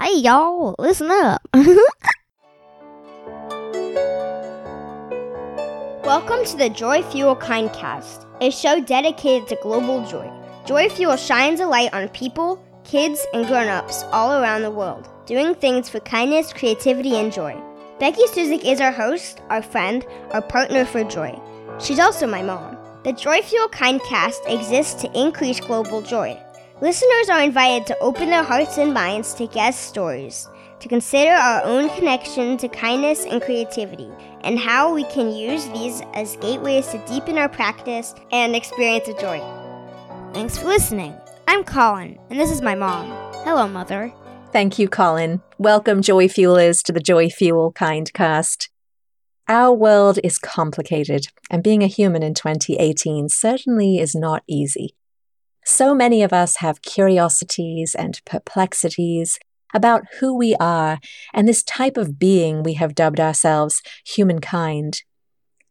Hey, y'all, listen up. Welcome to the Joy Fuel Kindcast, a show dedicated to global joy. Joy Fuel shines a light on people, kids, and grown ups all around the world, doing things for kindness, creativity, and joy. Becky Suzik is our host, our friend, our partner for joy. She's also my mom. The Joy Fuel Kindcast exists to increase global joy. Listeners are invited to open their hearts and minds to guest stories, to consider our own connection to kindness and creativity, and how we can use these as gateways to deepen our practice and experience of joy. Thanks for listening. I'm Colin, and this is my mom. Hello, Mother. Thank you, Colin. Welcome, Joy Fuelers, to the Joy Fuel Kindcast. Our world is complicated, and being a human in 2018 certainly is not easy. So many of us have curiosities and perplexities about who we are and this type of being we have dubbed ourselves humankind.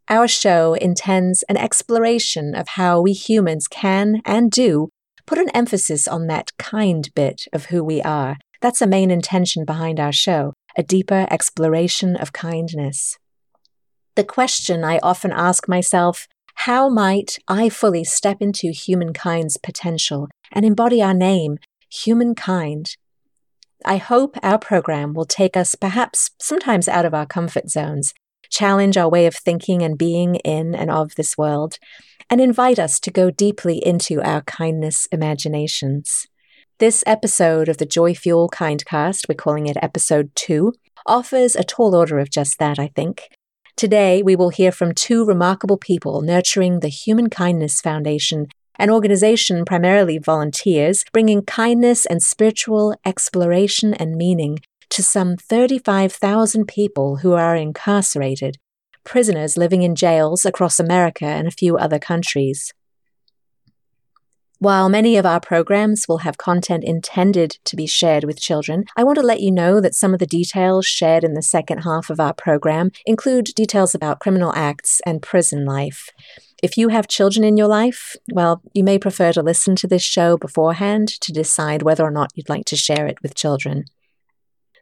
Our show intends an exploration of how we humans can and do put an emphasis on that kind bit of who we are. That's the main intention behind our show a deeper exploration of kindness. The question I often ask myself how might I fully step into humankind's potential and embody our name, humankind? I hope our program will take us perhaps sometimes out of our comfort zones, challenge our way of thinking and being in and of this world, and invite us to go deeply into our kindness imaginations. This episode of the Joy Fuel Kindcast, we're calling it episode two, offers a tall order of just that, I think. Today, we will hear from two remarkable people nurturing the Human Kindness Foundation, an organization primarily volunteers, bringing kindness and spiritual exploration and meaning to some 35,000 people who are incarcerated, prisoners living in jails across America and a few other countries. While many of our programs will have content intended to be shared with children, I want to let you know that some of the details shared in the second half of our program include details about criminal acts and prison life. If you have children in your life, well, you may prefer to listen to this show beforehand to decide whether or not you'd like to share it with children.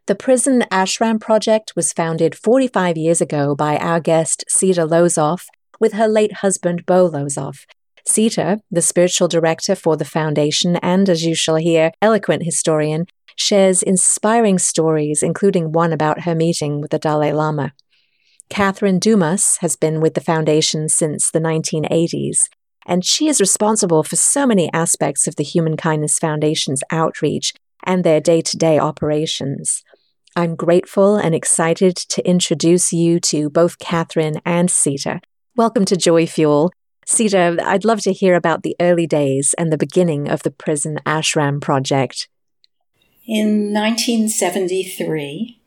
The Prison Ashram Project was founded 45 years ago by our guest, Sita Lozoff, with her late husband, Bo Lozoff, Sita, the spiritual director for the foundation, and as you shall hear, eloquent historian, shares inspiring stories, including one about her meeting with the Dalai Lama. Catherine Dumas has been with the foundation since the 1980s, and she is responsible for so many aspects of the Human Kindness Foundation's outreach and their day to day operations. I'm grateful and excited to introduce you to both Catherine and Sita. Welcome to Joy Fuel. Sita, I'd love to hear about the early days and the beginning of the prison ashram project. In 1973,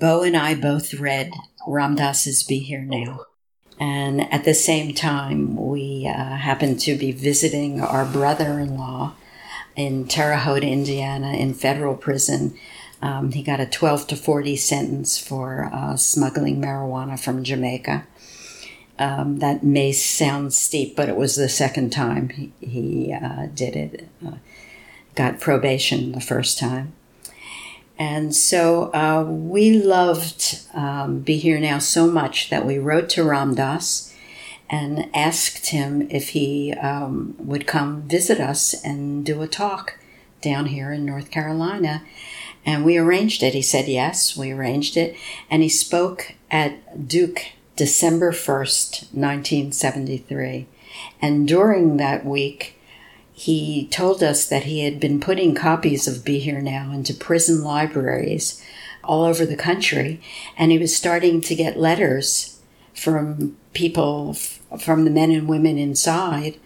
Bo and I both read Ram Dass's Be Here Now. And at the same time, we uh, happened to be visiting our brother in law in Terre Haute, Indiana, in federal prison. Um, he got a 12 to 40 sentence for uh, smuggling marijuana from Jamaica. Um, that may sound steep, but it was the second time he, he uh, did it. Uh, got probation the first time. And so uh, we loved um, Be Here Now so much that we wrote to Ram Dass and asked him if he um, would come visit us and do a talk down here in North Carolina. And we arranged it. He said yes, we arranged it. And he spoke at Duke December 1st, 1973. And during that week, he told us that he had been putting copies of Be Here Now into prison libraries all over the country, and he was starting to get letters from people, from the men and women inside.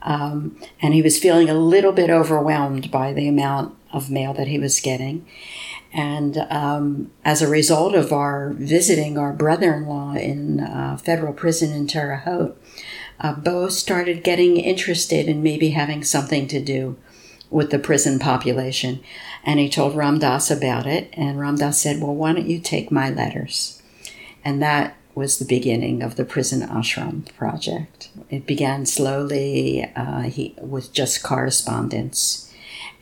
Um, and he was feeling a little bit overwhelmed by the amount of mail that he was getting. And um, as a result of our visiting our brother in law in uh, federal prison in Terre Haute, uh, Bo started getting interested in maybe having something to do with the prison population. And he told Ram Dass about it. And Ram Dass said, Well, why don't you take my letters? And that was the beginning of the prison ashram project. It began slowly uh, he, with just correspondence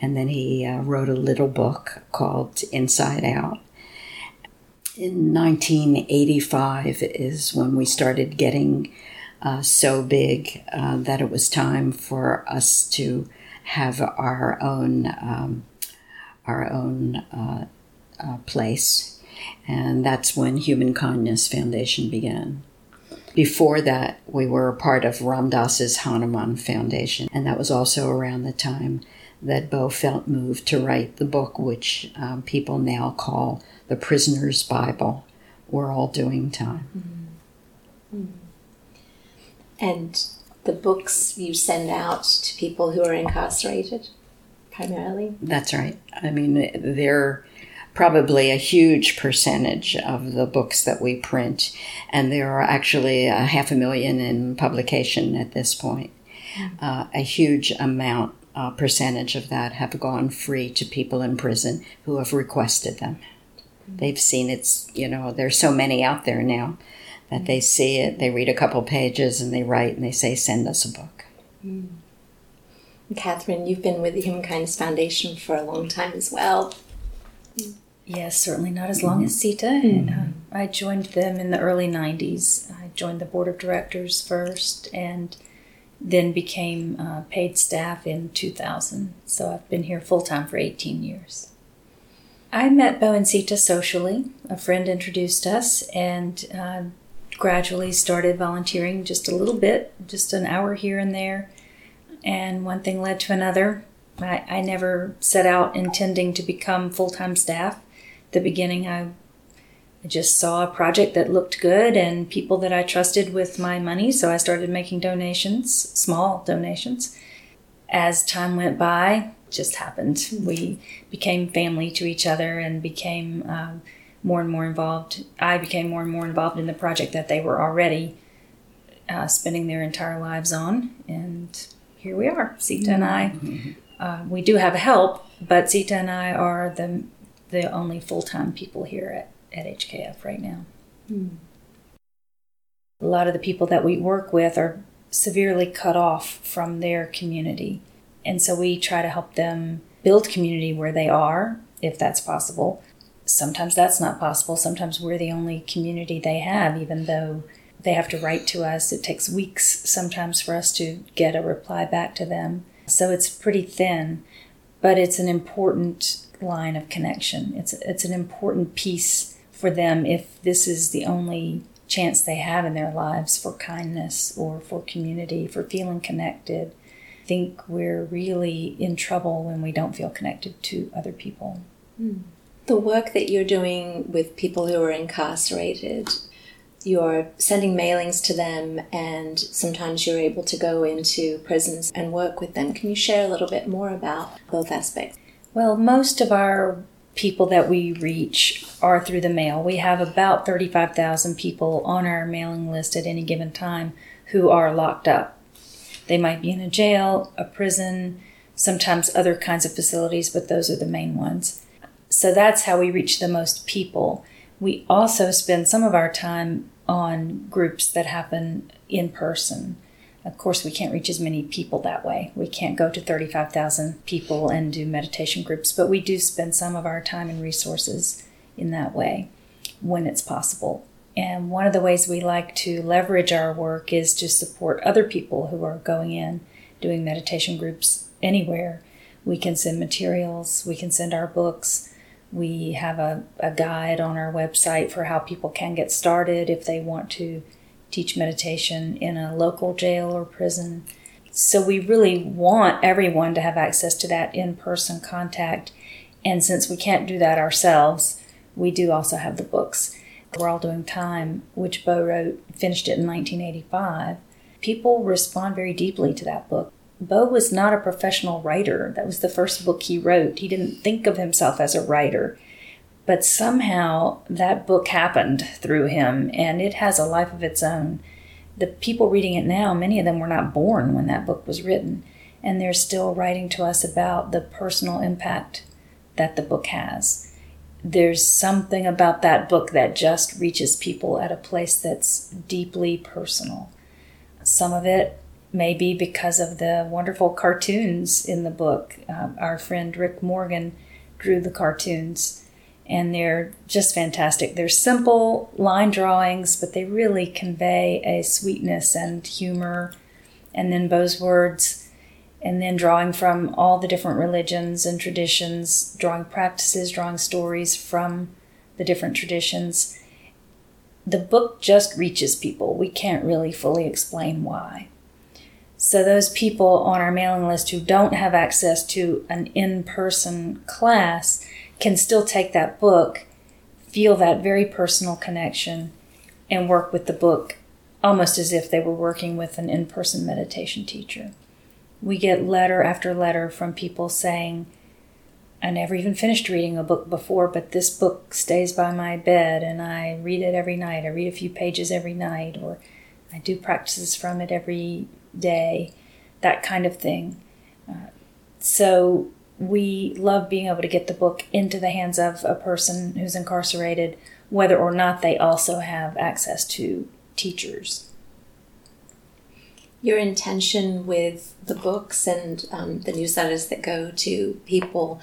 And then he uh, wrote a little book called Inside Out. In 1985 is when we started getting uh, so big uh, that it was time for us to have our own um, our own uh, uh, place, and that's when Human Kindness Foundation began. Before that, we were a part of Ram Dass's Hanuman Foundation, and that was also around the time that Bo felt moved to write the book, which um, people now call the Prisoner's Bible. We're all doing time. Mm-hmm. Mm-hmm. And the books you send out to people who are incarcerated, primarily? That's right. I mean, they're probably a huge percentage of the books that we print, and there are actually a half a million in publication at this point. Mm-hmm. Uh, a huge amount, uh, percentage of that have gone free to people in prison who have requested them. Mm-hmm. They've seen it's, you know, there's so many out there now that they see it, they read a couple pages, and they write and they say, send us a book. Mm. Catherine, you've been with the Human Kindness Foundation for a long time as well. Yes, certainly not as long as Sita. Mm-hmm. And, uh, I joined them in the early 90s. I joined the board of directors first and then became uh, paid staff in 2000. So I've been here full time for 18 years. I met Bo and socially. A friend introduced us and uh, gradually started volunteering just a little bit, just an hour here and there. And one thing led to another. I, I never set out intending to become full time staff the beginning, I, I just saw a project that looked good and people that I trusted with my money. So I started making donations, small donations. As time went by, just happened. We became family to each other and became um, more and more involved. I became more and more involved in the project that they were already uh, spending their entire lives on. And here we are, Sita and I. Mm-hmm. Uh, we do have help, but Sita and I are the the only full time people here at, at HKF right now. Hmm. A lot of the people that we work with are severely cut off from their community. And so we try to help them build community where they are, if that's possible. Sometimes that's not possible. Sometimes we're the only community they have, even though they have to write to us. It takes weeks sometimes for us to get a reply back to them. So it's pretty thin, but it's an important line of connection. It's it's an important piece for them if this is the only chance they have in their lives for kindness or for community, for feeling connected. I think we're really in trouble when we don't feel connected to other people. Mm. The work that you're doing with people who are incarcerated, you're sending mailings to them, and sometimes you're able to go into prisons and work with them. Can you share a little bit more about both aspects? Well, most of our people that we reach are through the mail. We have about 35,000 people on our mailing list at any given time who are locked up. They might be in a jail, a prison, sometimes other kinds of facilities, but those are the main ones. So that's how we reach the most people. We also spend some of our time on groups that happen in person. Of course, we can't reach as many people that way. We can't go to 35,000 people and do meditation groups, but we do spend some of our time and resources in that way when it's possible. And one of the ways we like to leverage our work is to support other people who are going in doing meditation groups anywhere. We can send materials, we can send our books. We have a, a guide on our website for how people can get started if they want to teach meditation in a local jail or prison. So we really want everyone to have access to that in person contact. And since we can't do that ourselves, we do also have the books. We're all doing time, which Bo wrote, finished it in 1985. People respond very deeply to that book. Bo was not a professional writer. That was the first book he wrote. He didn't think of himself as a writer. But somehow that book happened through him and it has a life of its own. The people reading it now, many of them were not born when that book was written, and they're still writing to us about the personal impact that the book has. There's something about that book that just reaches people at a place that's deeply personal. Some of it may be because of the wonderful cartoons in the book. Uh, our friend Rick Morgan drew the cartoons, and they're just fantastic. They're simple line drawings, but they really convey a sweetness and humor. And then Bo's words, and then drawing from all the different religions and traditions, drawing practices, drawing stories from the different traditions. The book just reaches people. We can't really fully explain why. So, those people on our mailing list who don't have access to an in person class can still take that book, feel that very personal connection, and work with the book almost as if they were working with an in person meditation teacher. We get letter after letter from people saying, I never even finished reading a book before, but this book stays by my bed and I read it every night. I read a few pages every night, or I do practices from it every day, that kind of thing. Uh, so we love being able to get the book into the hands of a person who's incarcerated, whether or not they also have access to teachers. Your intention with the books and um, the newsletters that go to people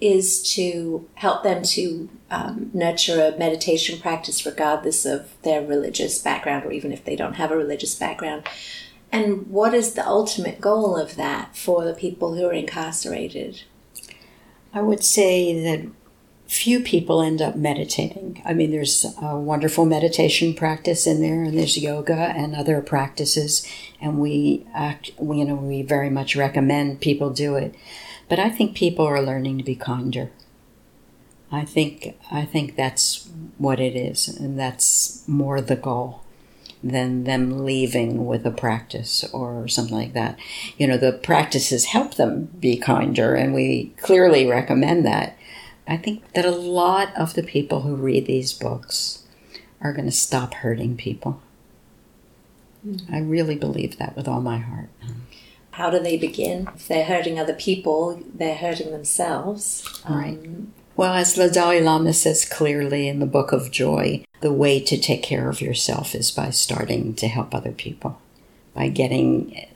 is to help them to um, nurture a meditation practice regardless of their religious background or even if they don't have a religious background. And what is the ultimate goal of that for the people who are incarcerated? I would say that few people end up meditating. I mean, there's a wonderful meditation practice in there, and there's yoga and other practices, and we act, you know, we very much recommend people do it. But I think people are learning to be kinder. I think I think that's what it is, and that's more the goal than them leaving with a practice or something like that. You know, the practices help them be kinder, and we clearly recommend that. I think that a lot of the people who read these books are going to stop hurting people. Mm-hmm. I really believe that with all my heart. How do they begin? If they're hurting other people, they're hurting themselves. Right. Um, well, as the Dalai Lama says clearly in the Book of Joy, the way to take care of yourself is by starting to help other people, by getting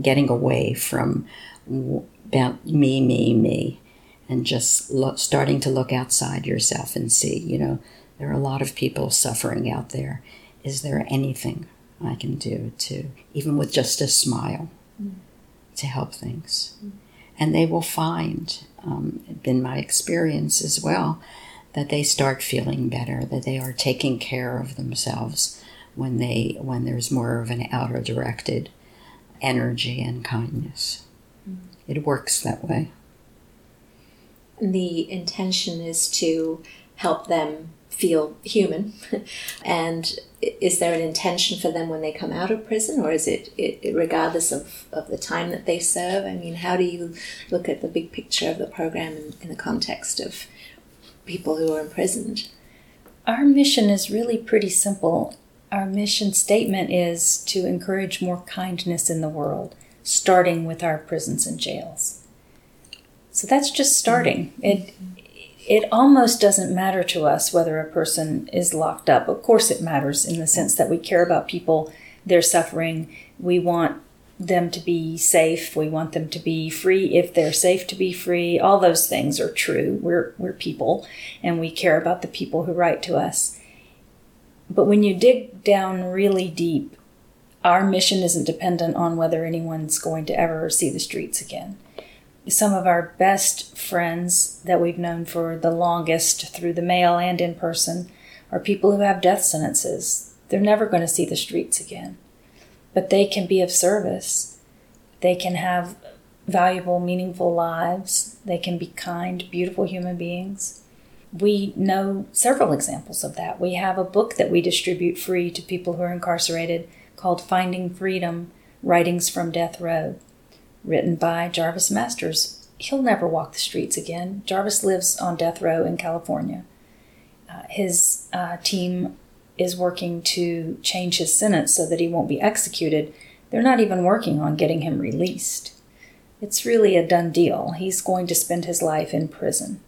getting away from about me, me, me, and just look, starting to look outside yourself and see, you know, there are a lot of people suffering out there. Is there anything I can do to, even with just a smile, mm. to help things? Mm. And they will find um, been my experience as well, that they start feeling better, that they are taking care of themselves when they when there's more of an outer directed energy and kindness. Mm-hmm. It works that way. The intention is to help them feel human? And is there an intention for them when they come out of prison or is it, it, regardless of, of the time that they serve? I mean how do you look at the big picture of the program in, in the context of people who are imprisoned? Our mission is really pretty simple. Our mission statement is to encourage more kindness in the world starting with our prisons and jails. So that's just starting. It mm-hmm. It almost doesn't matter to us whether a person is locked up. Of course, it matters in the sense that we care about people, their suffering. We want them to be safe. We want them to be free if they're safe to be free. All those things are true. We're, we're people and we care about the people who write to us. But when you dig down really deep, our mission isn't dependent on whether anyone's going to ever see the streets again some of our best friends that we've known for the longest through the mail and in person are people who have death sentences. They're never going to see the streets again, but they can be of service. They can have valuable, meaningful lives. They can be kind, beautiful human beings. We know several examples of that. We have a book that we distribute free to people who are incarcerated called Finding Freedom Writings from Death Row written by Jarvis Masters. He'll never walk the streets again. Jarvis lives on death row in California. Uh, his uh, team is working to change his sentence so that he won't be executed. They're not even working on getting him released. It's really a done deal. He's going to spend his life in prison.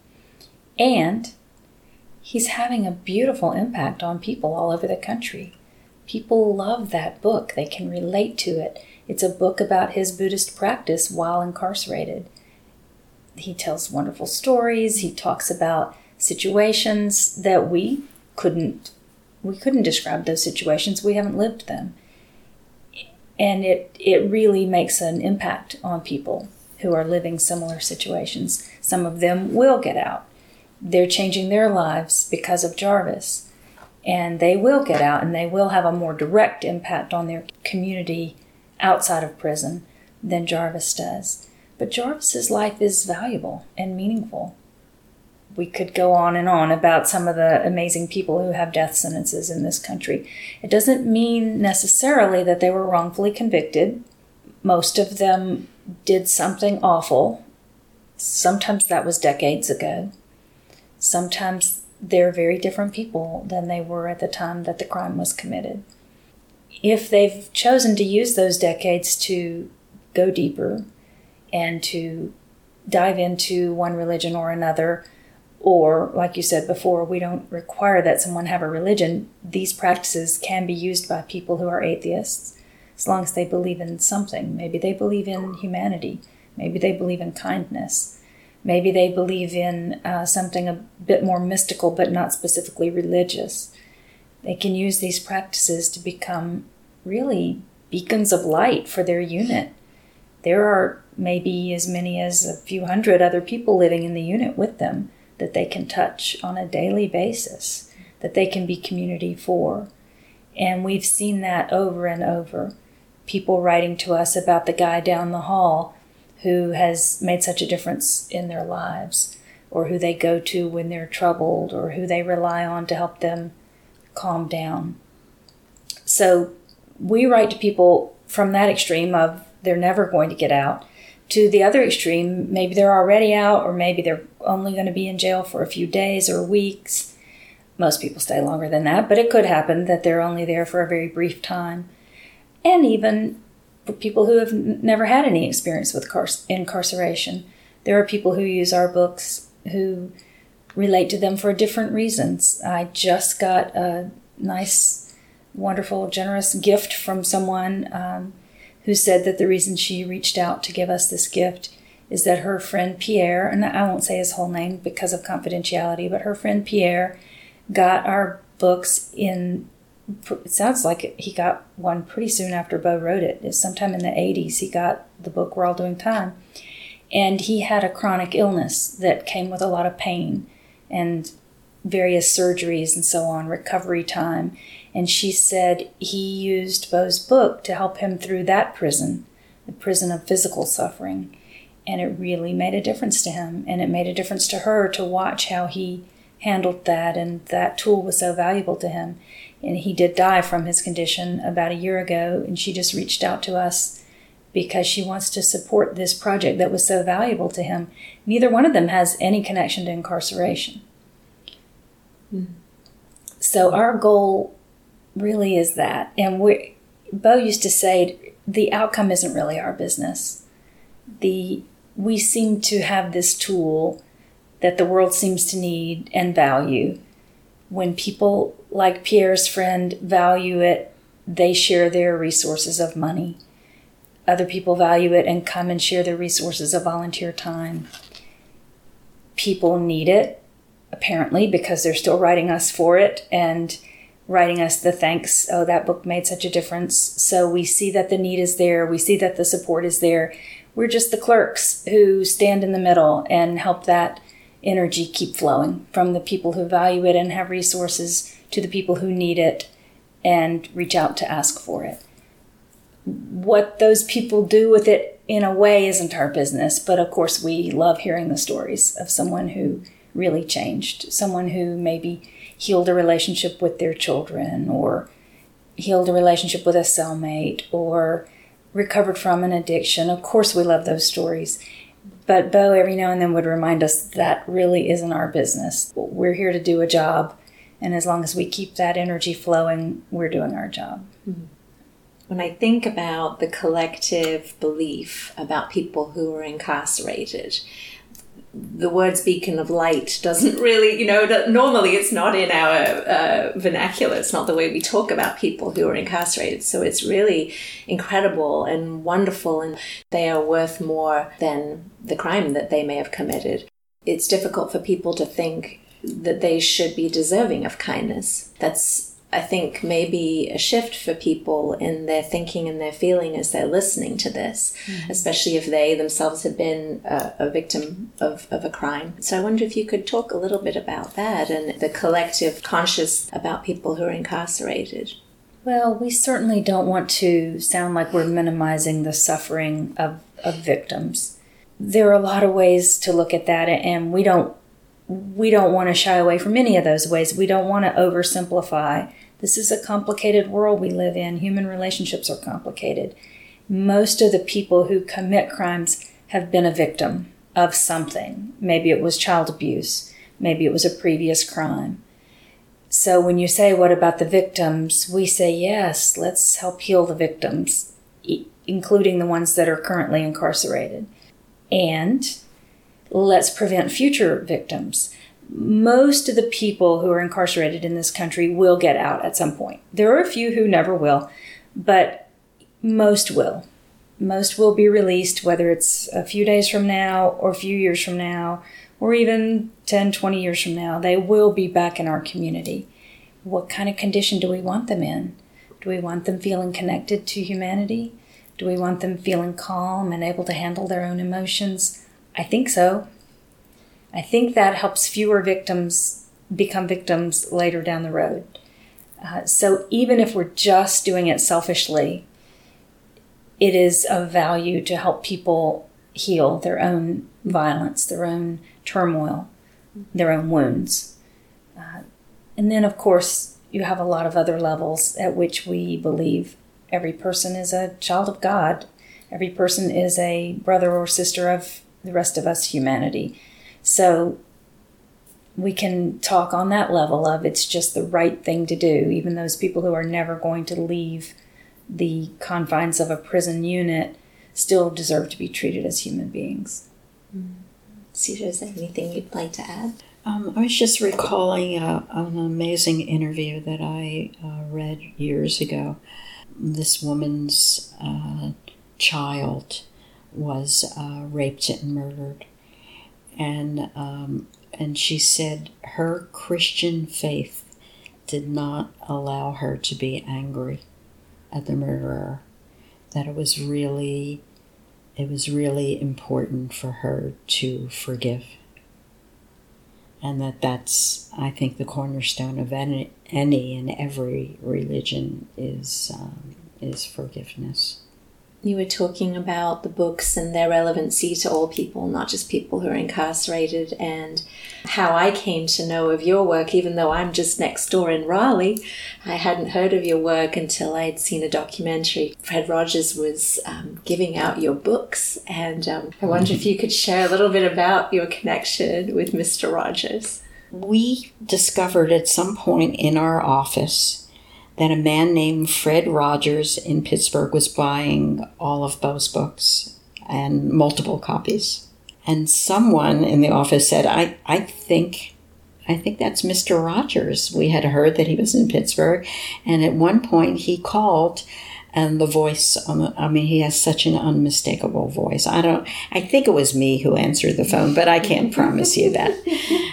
And he's having a beautiful impact on people all over the country. People love that book. They can relate to it. It's a book about his Buddhist practice while incarcerated. He tells wonderful stories. He talks about situations that we couldn't we couldn't describe those situations. We haven't lived them. And it it really makes an impact on people who are living similar situations. Some of them will get out. They're changing their lives because of Jarvis and they will get out and they will have a more direct impact on their community outside of prison than Jarvis does. But Jarvis's life is valuable and meaningful. We could go on and on about some of the amazing people who have death sentences in this country. It doesn't mean necessarily that they were wrongfully convicted. Most of them did something awful. Sometimes that was decades ago. Sometimes they're very different people than they were at the time that the crime was committed. If they've chosen to use those decades to go deeper and to dive into one religion or another, or like you said before, we don't require that someone have a religion, these practices can be used by people who are atheists as long as they believe in something. Maybe they believe in humanity, maybe they believe in kindness Maybe they believe in uh, something a bit more mystical but not specifically religious. They can use these practices to become really beacons of light for their unit. There are maybe as many as a few hundred other people living in the unit with them that they can touch on a daily basis, that they can be community for. And we've seen that over and over. People writing to us about the guy down the hall who has made such a difference in their lives, or who they go to when they're troubled, or who they rely on to help them calm down. So we write to people from that extreme of they're never going to get out to the other extreme, maybe they're already out, or maybe they're only going to be in jail for a few days or weeks. Most people stay longer than that, but it could happen that they're only there for a very brief time. And even for people who have never had any experience with car- incarceration. There are people who use our books who relate to them for different reasons. I just got a nice, wonderful, generous gift from someone um, who said that the reason she reached out to give us this gift is that her friend Pierre, and I won't say his whole name because of confidentiality, but her friend Pierre got our books in it sounds like he got one pretty soon after Bo wrote it. It's sometime in the 80s he got the book We're All Doing Time. And he had a chronic illness that came with a lot of pain and various surgeries and so on, recovery time. And she said he used Bo's book to help him through that prison, the prison of physical suffering. And it really made a difference to him. And it made a difference to her to watch how he handled that. And that tool was so valuable to him and he did die from his condition about a year ago and she just reached out to us because she wants to support this project that was so valuable to him neither one of them has any connection to incarceration mm. so our goal really is that and we bo used to say the outcome isn't really our business the we seem to have this tool that the world seems to need and value when people like Pierre's friend value it, they share their resources of money. Other people value it and come and share their resources of volunteer time. People need it, apparently, because they're still writing us for it and writing us the thanks. Oh, that book made such a difference. So we see that the need is there. We see that the support is there. We're just the clerks who stand in the middle and help that energy keep flowing from the people who value it and have resources to the people who need it and reach out to ask for it. What those people do with it in a way isn't our business, but of course, we love hearing the stories of someone who really changed, someone who maybe healed a relationship with their children or healed a relationship with a cellmate or recovered from an addiction. Of course, we love those stories. But Bo every now and then would remind us that really isn't our business. We're here to do a job, and as long as we keep that energy flowing, we're doing our job. Mm-hmm. When I think about the collective belief about people who are incarcerated, the words beacon of light doesn't really, you know, normally it's not in our uh, vernacular. It's not the way we talk about people who are incarcerated. So it's really incredible and wonderful, and they are worth more than the crime that they may have committed. It's difficult for people to think that they should be deserving of kindness. That's I think maybe a shift for people in their thinking and their feeling as they're listening to this, mm-hmm. especially if they themselves have been a, a victim of, of a crime. So I wonder if you could talk a little bit about that and the collective conscious about people who are incarcerated. Well, we certainly don't want to sound like we're minimizing the suffering of, of victims. There are a lot of ways to look at that, and we don't we don't want to shy away from any of those ways. We don't want to oversimplify this is a complicated world we live in. Human relationships are complicated. Most of the people who commit crimes have been a victim of something. Maybe it was child abuse, maybe it was a previous crime. So when you say, What about the victims? we say, Yes, let's help heal the victims, including the ones that are currently incarcerated. And let's prevent future victims most of the people who are incarcerated in this country will get out at some point. There are a few who never will, but most will. Most will be released, whether it's a few days from now or a few years from now, or even 10, 20 years from now. They will be back in our community. What kind of condition do we want them in? Do we want them feeling connected to humanity? Do we want them feeling calm and able to handle their own emotions? I think so. I think that helps fewer victims become victims later down the road. Uh, so even if we're just doing it selfishly, it is of value to help people heal their own violence, their own turmoil, their own wounds. Uh, and then, of course, you have a lot of other levels at which we believe every person is a child of God. Every person is a brother or sister of the rest of us, humanity. So we can talk on that level of it's just the right thing to do, even those people who are never going to leave the confines of a prison unit still deserve to be treated as human beings. Mm. Sita, is there anything you'd like to add? Um, I was just recalling uh, an amazing interview that I uh, read years ago. This woman's uh, child was uh, raped and murdered and um, and she said her Christian faith did not allow her to be angry at the murderer. That it was really it was really important for her to forgive. And that that's, I think, the cornerstone of any, any and every religion is, um, is forgiveness you were talking about the books and their relevancy to all people, not just people who are incarcerated, and how I came to know of your work, even though I'm just next door in Raleigh. I hadn't heard of your work until I had seen a documentary. Fred Rogers was um, giving out your books, and um, I wonder if you could share a little bit about your connection with Mr. Rogers. We discovered at some point in our office that a man named Fred Rogers in Pittsburgh was buying all of Bo's books and multiple copies. And someone in the office said, I, I think I think that's Mr. Rogers. We had heard that he was in Pittsburgh, and at one point he called and the voice the, I mean, he has such an unmistakable voice. I don't, I think it was me who answered the phone, but I can't promise you that.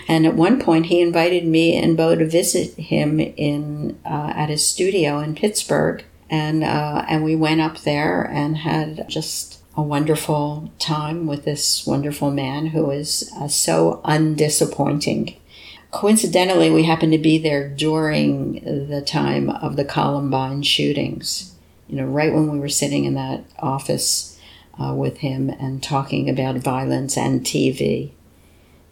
And at one point, he invited me and Bo to visit him in, uh, at his studio in Pittsburgh. And, uh, and we went up there and had just a wonderful time with this wonderful man who is uh, so undisappointing coincidentally, we happened to be there during the time of the Columbine shootings you know, right when we were sitting in that office uh, with him and talking about violence and TV,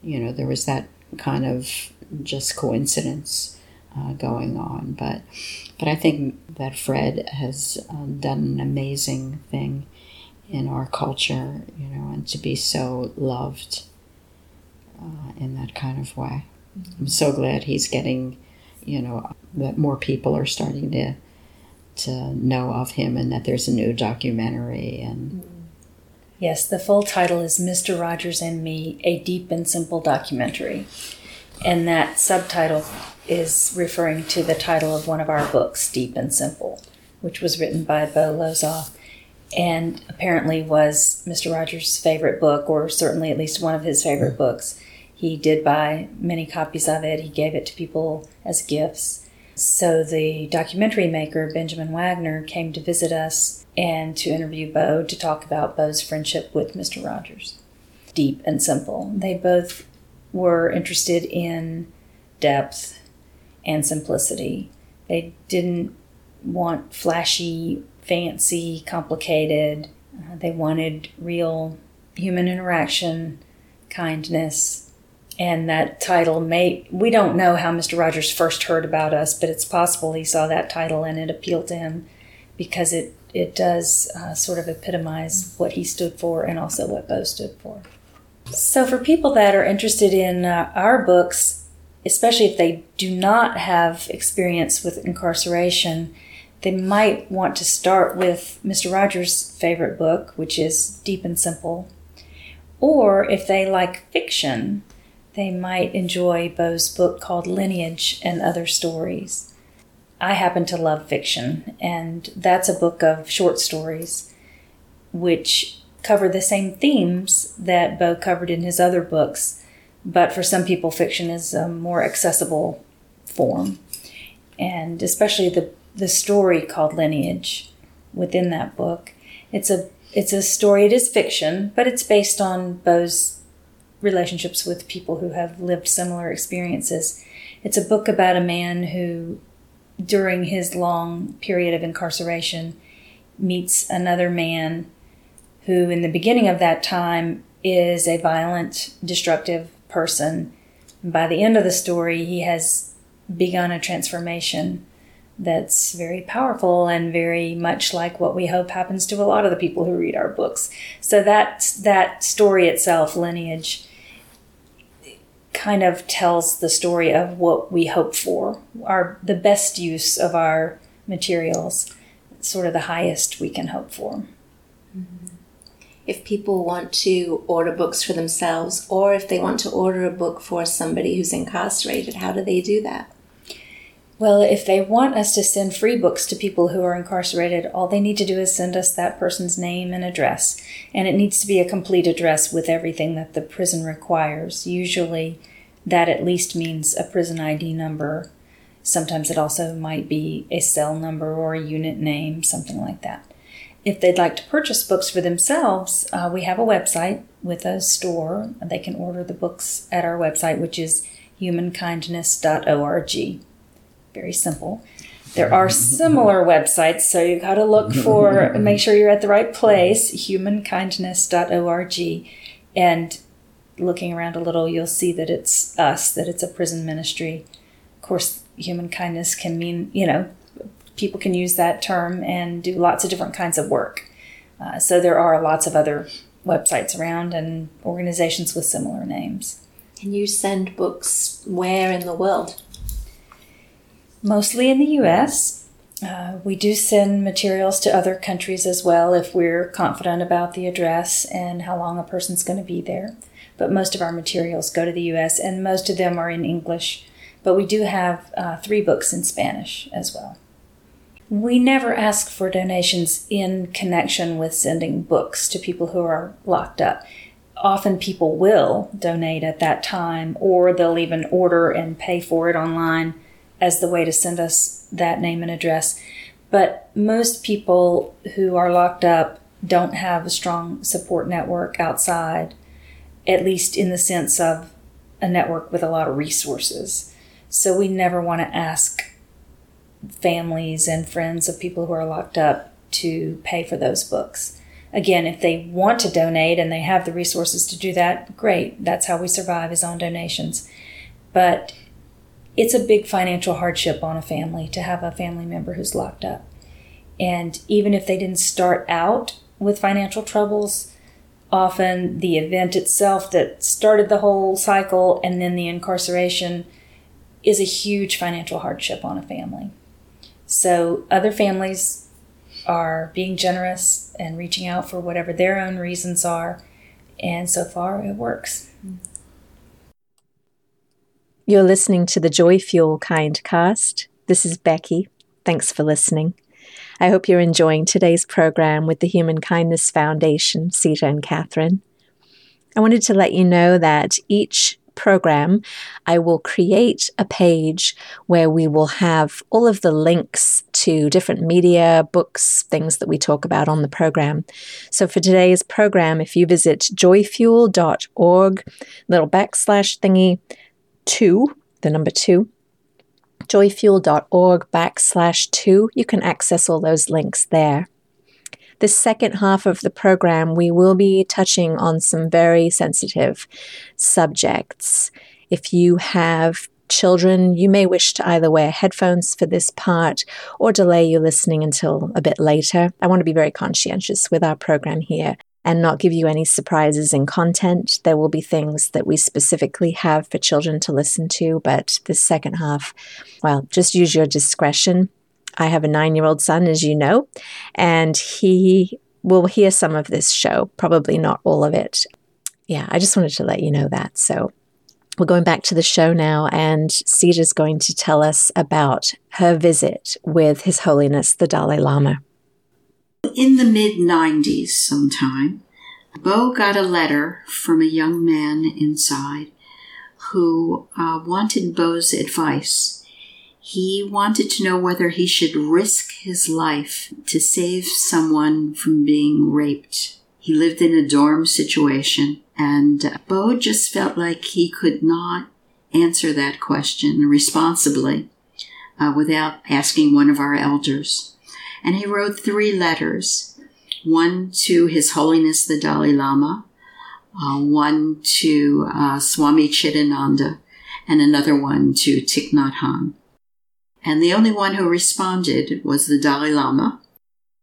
you know, there was that kind of just coincidence uh, going on. But, but I think that Fred has um, done an amazing thing in our culture, you know, and to be so loved uh, in that kind of way. I'm so glad he's getting, you know, that more people are starting to to know of him and that there's a new documentary and Yes, the full title is Mr. Rogers and Me A Deep and Simple Documentary. And that subtitle is referring to the title of one of our books, Deep and Simple, which was written by Bo Lozoff and apparently was Mr. Rogers' favorite book, or certainly at least one of his favorite books. He did buy many copies of it, he gave it to people as gifts. So the documentary maker, Benjamin Wagner, came to visit us and to interview Bo to talk about Bo's friendship with Mr. Rogers. Deep and simple. They both were interested in depth and simplicity. They didn't want flashy, fancy, complicated. Uh, they wanted real human interaction, kindness, and that title may we don't know how Mr. Rogers first heard about us, but it's possible he saw that title and it appealed to him because it it does uh, sort of epitomize what he stood for and also what Bo stood for. So, for people that are interested in uh, our books, especially if they do not have experience with incarceration, they might want to start with Mr. Rogers' favorite book, which is Deep and Simple. Or if they like fiction, they might enjoy Bo's book called Lineage and Other Stories. I happen to love fiction, and that's a book of short stories which cover the same themes that Bo covered in his other books, but for some people, fiction is a more accessible form. And especially the, the story called Lineage within that book. It's a it's a story, it is fiction, but it's based on Bo's relationships with people who have lived similar experiences. It's a book about a man who during his long period of incarceration, meets another man who, in the beginning of that time, is a violent, destructive person. By the end of the story, he has begun a transformation that's very powerful and very much like what we hope happens to a lot of the people who read our books. So that that story itself, lineage, kind of tells the story of what we hope for, our the best use of our materials, sort of the highest we can hope for. Mm-hmm. If people want to order books for themselves, or if they want to order a book for somebody who's incarcerated, how do they do that? Well, if they want us to send free books to people who are incarcerated, all they need to do is send us that person's name and address. And it needs to be a complete address with everything that the prison requires. Usually, that at least means a prison ID number. Sometimes it also might be a cell number or a unit name, something like that. If they'd like to purchase books for themselves, uh, we have a website with a store. They can order the books at our website, which is humankindness.org very simple. There are similar websites, so you've got to look for, make sure you're at the right place, humankindness.org. And looking around a little, you'll see that it's us, that it's a prison ministry. Of course, human kindness can mean, you know, people can use that term and do lots of different kinds of work. Uh, so there are lots of other websites around and organizations with similar names. And you send books where in the world? Mostly in the US. Uh, we do send materials to other countries as well if we're confident about the address and how long a person's going to be there. But most of our materials go to the US and most of them are in English. But we do have uh, three books in Spanish as well. We never ask for donations in connection with sending books to people who are locked up. Often people will donate at that time, or they'll even order and pay for it online as the way to send us that name and address. But most people who are locked up don't have a strong support network outside, at least in the sense of a network with a lot of resources. So we never want to ask families and friends of people who are locked up to pay for those books. Again, if they want to donate and they have the resources to do that, great. That's how we survive is on donations. But it's a big financial hardship on a family to have a family member who's locked up. And even if they didn't start out with financial troubles, often the event itself that started the whole cycle and then the incarceration is a huge financial hardship on a family. So other families are being generous and reaching out for whatever their own reasons are. And so far, it works. You're listening to the Joy Fuel Kind cast. This is Becky. Thanks for listening. I hope you're enjoying today's program with the Human Kindness Foundation, Sita and Catherine. I wanted to let you know that each program, I will create a page where we will have all of the links to different media, books, things that we talk about on the program. So for today's program, if you visit joyfuel.org, little backslash thingy, two, the number two, joyfuel.org backslash two, you can access all those links there. The second half of the program, we will be touching on some very sensitive subjects. If you have children, you may wish to either wear headphones for this part or delay your listening until a bit later. I want to be very conscientious with our program here and not give you any surprises in content. There will be things that we specifically have for children to listen to, but the second half, well, just use your discretion. I have a nine year old son, as you know, and he will hear some of this show, probably not all of it. Yeah, I just wanted to let you know that. So we're going back to the show now, and Sita's going to tell us about her visit with His Holiness the Dalai Lama. In the mid 90s, sometime, Bo got a letter from a young man inside who uh, wanted Bo's advice he wanted to know whether he should risk his life to save someone from being raped. He lived in a dorm situation, and Bo just felt like he could not answer that question responsibly uh, without asking one of our elders. And he wrote three letters one to His Holiness the Dalai Lama, uh, one to uh, Swami Chidananda, and another one to Thich Nhat Hanh. And the only one who responded was the Dalai Lama.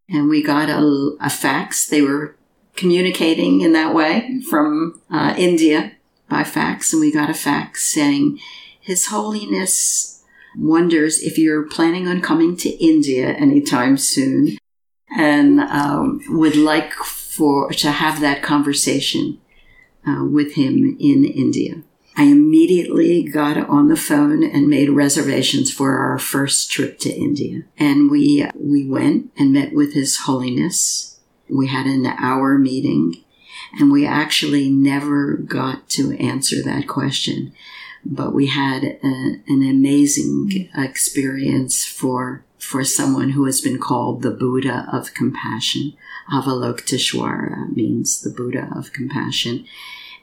And we got a, a fax. They were communicating in that way from uh, India by fax. And we got a fax saying, His Holiness wonders if you're planning on coming to India anytime soon and um, would like for to have that conversation uh, with him in India. I immediately got on the phone and made reservations for our first trip to India. And we, we went and met with His Holiness. We had an hour meeting and we actually never got to answer that question. But we had a, an amazing experience for, for someone who has been called the Buddha of compassion. Avalokiteshvara means the Buddha of compassion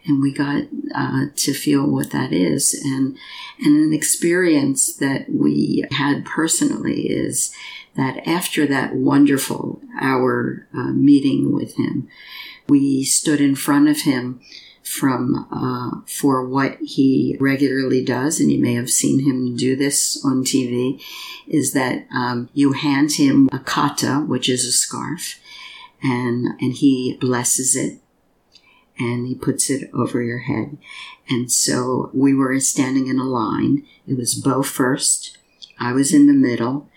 and we got uh, to feel what that is and and an experience that we had personally is that after that wonderful hour uh, meeting with him we stood in front of him from uh, for what he regularly does, and you may have seen him do this on TV, is that um, you hand him a kata, which is a scarf, and and he blesses it and he puts it over your head. And so we were standing in a line. It was Bo first, I was in the middle,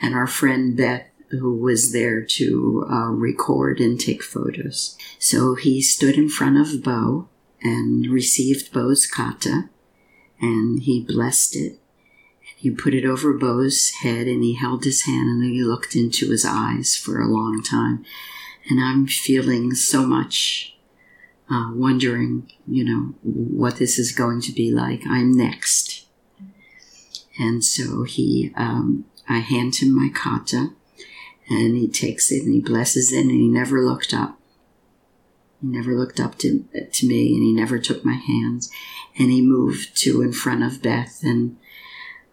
and our friend Beth, who was there to uh, record and take photos. So he stood in front of Bo and received Bo's kata, and he blessed it. And he put it over Bo's head, and he held his hand, and he looked into his eyes for a long time. And I'm feeling so much uh, wondering, you know, what this is going to be like. I'm next. And so he, um, I hand him my kata and he takes it and he blesses it and he never looked up. He never looked up to, to me and he never took my hands and he moved to in front of Beth and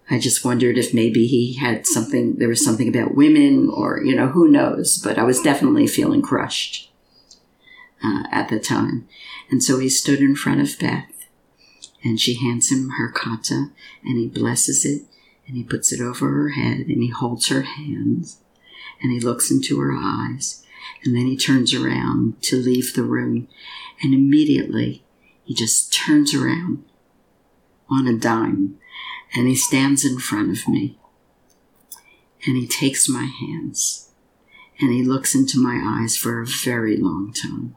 I just wondered if maybe he had something, there was something about women or, you know, who knows, but I was definitely feeling crushed uh, at the time. And so he stood in front of Beth and she hands him her kata and he blesses it and he puts it over her head and he holds her hands and he looks into her eyes and then he turns around to leave the room and immediately he just turns around on a dime and he stands in front of me and he takes my hands And he looks into my eyes for a very long time.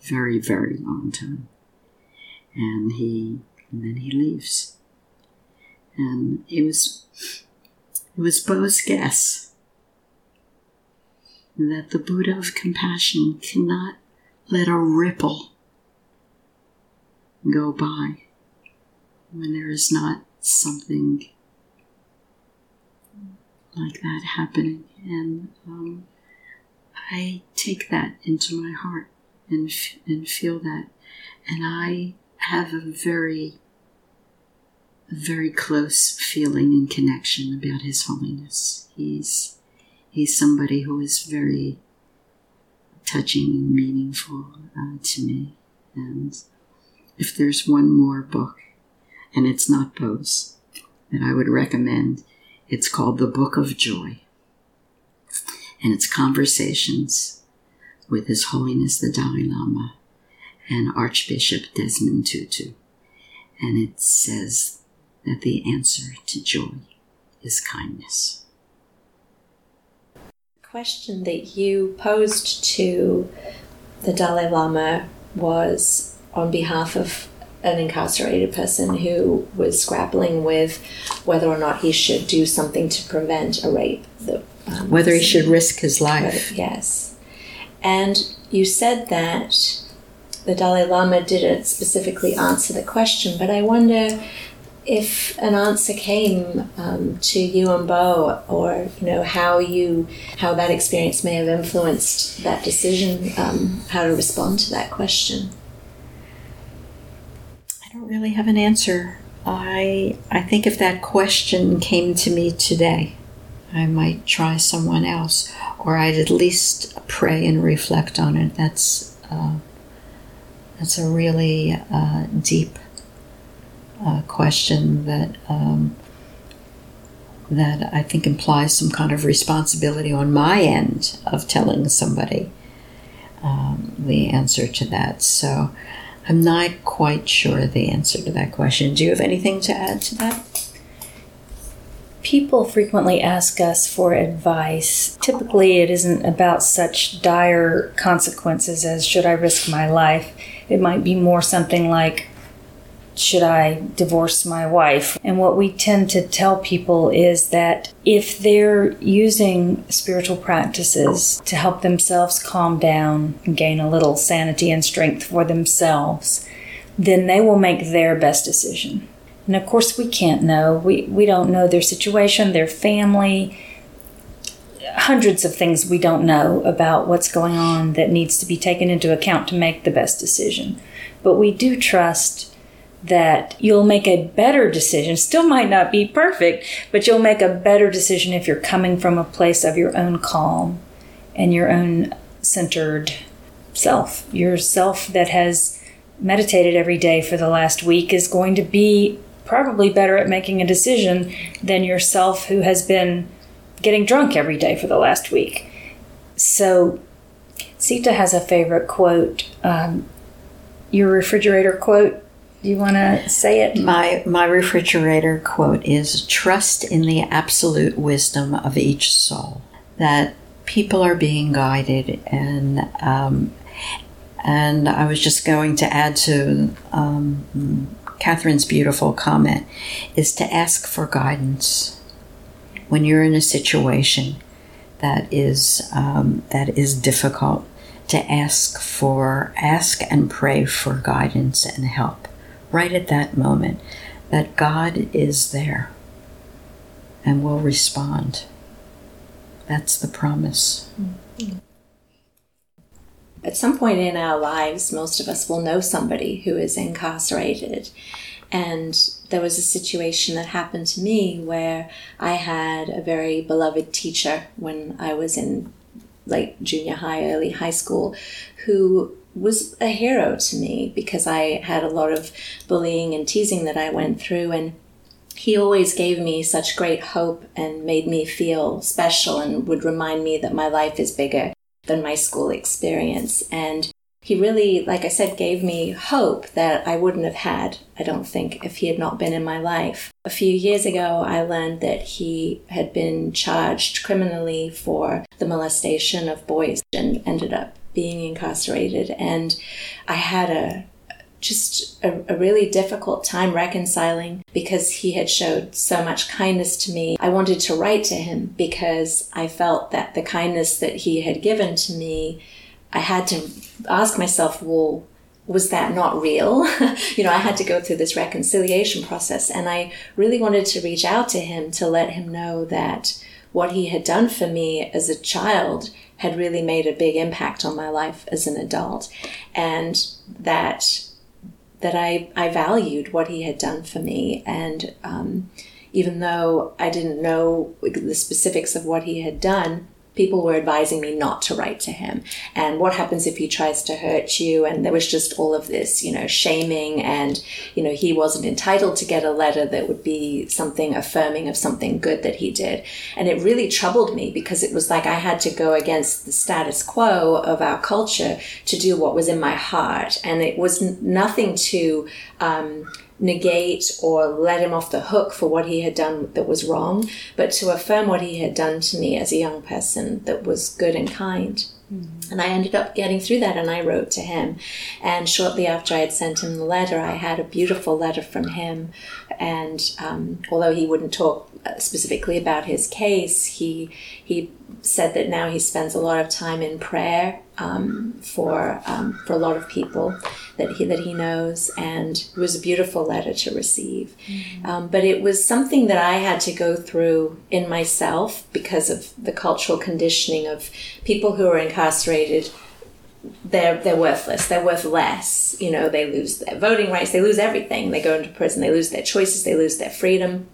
Very, very long time. And he, and then he leaves. And it was, it was Bo's guess that the Buddha of compassion cannot let a ripple go by when there is not something like that happening. And um, I take that into my heart and, f- and feel that. And I have a very, a very close feeling and connection about His Holiness. He's, he's somebody who is very touching and meaningful uh, to me. And if there's one more book, and it's not Bo's, that I would recommend, it's called The Book of Joy. And it's conversations with His Holiness the Dalai Lama and Archbishop Desmond Tutu. And it says that the answer to joy is kindness. Question that you posed to the Dalai Lama was on behalf of an incarcerated person who was grappling with whether or not he should do something to prevent a rape. The, um, whether he should risk his life. Yes. And you said that the Dalai Lama didn't specifically answer the question, but I wonder if an answer came um, to you and Bo, or you know how you how that experience may have influenced that decision, um, how to respond to that question I don't really have an answer. I I think if that question came to me today, I might try someone else, or I'd at least pray and reflect on it. That's uh, that's a really uh, deep uh, question that um, that I think implies some kind of responsibility on my end of telling somebody um, the answer to that. So I'm not quite sure the answer to that question. Do you have anything to add to that? People frequently ask us for advice. Typically, it isn't about such dire consequences as should I risk my life. It might be more something like, should I divorce my wife? And what we tend to tell people is that if they're using spiritual practices to help themselves calm down and gain a little sanity and strength for themselves, then they will make their best decision. And of course, we can't know. We, we don't know their situation, their family, hundreds of things we don't know about what's going on that needs to be taken into account to make the best decision. But we do trust that you'll make a better decision. Still might not be perfect, but you'll make a better decision if you're coming from a place of your own calm and your own centered self. Your self that has meditated every day for the last week is going to be probably better at making a decision than yourself who has been getting drunk every day for the last week. So, Sita has a favorite quote. Um, your refrigerator quote you want to say it? My my refrigerator quote is trust in the absolute wisdom of each soul. That people are being guided and um, and I was just going to add to um, Catherine's beautiful comment is to ask for guidance when you're in a situation that is um, that is difficult to ask for ask and pray for guidance and help right at that moment that God is there and will respond. That's the promise. At some point in our lives, most of us will know somebody who is incarcerated. And there was a situation that happened to me where I had a very beloved teacher when I was in late junior high, early high school, who was a hero to me because I had a lot of bullying and teasing that I went through and he always gave me such great hope and made me feel special and would remind me that my life is bigger than my school experience. And he really, like I said, gave me hope that I wouldn't have had, I don't think, if he had not been in my life. A few years ago, I learned that he had been charged criminally for the molestation of boys and ended up being incarcerated. And I had a just a, a, really difficult time reconciling because he had showed so much kindness to me. I wanted to write to him because I felt that the kindness that he had given to me I had to ask myself, well, was that not real? you know, I had to go through this reconciliation process and I really wanted to reach out to him to let him know that what he had done for me as a child had really made a big impact on my life as an adult and that that I, I valued what he had done for me. And um, even though I didn't know the specifics of what he had done people were advising me not to write to him. And what happens if he tries to hurt you? And there was just all of this, you know, shaming and, you know, he wasn't entitled to get a letter that would be something affirming of something good that he did. And it really troubled me because it was like I had to go against the status quo of our culture to do what was in my heart. And it was nothing to, um, negate or let him off the hook for what he had done that was wrong, but to affirm what he had done to me as a young person that was good and kind. Mm-hmm. And I ended up getting through that and I wrote to him. And shortly after I had sent him the letter, I had a beautiful letter from him. And um, although he wouldn't talk specifically about his case, he, he said that now he spends a lot of time in prayer um, for, um, for a lot of people that he, that he knows. And it was a beautiful letter to receive. Mm-hmm. Um, but it was something that I had to go through in myself because of the cultural conditioning of people who are incarcerated they're they're worthless. They're worth less. You know, they lose their voting rights. They lose everything. They go into prison. They lose their choices. They lose their freedom.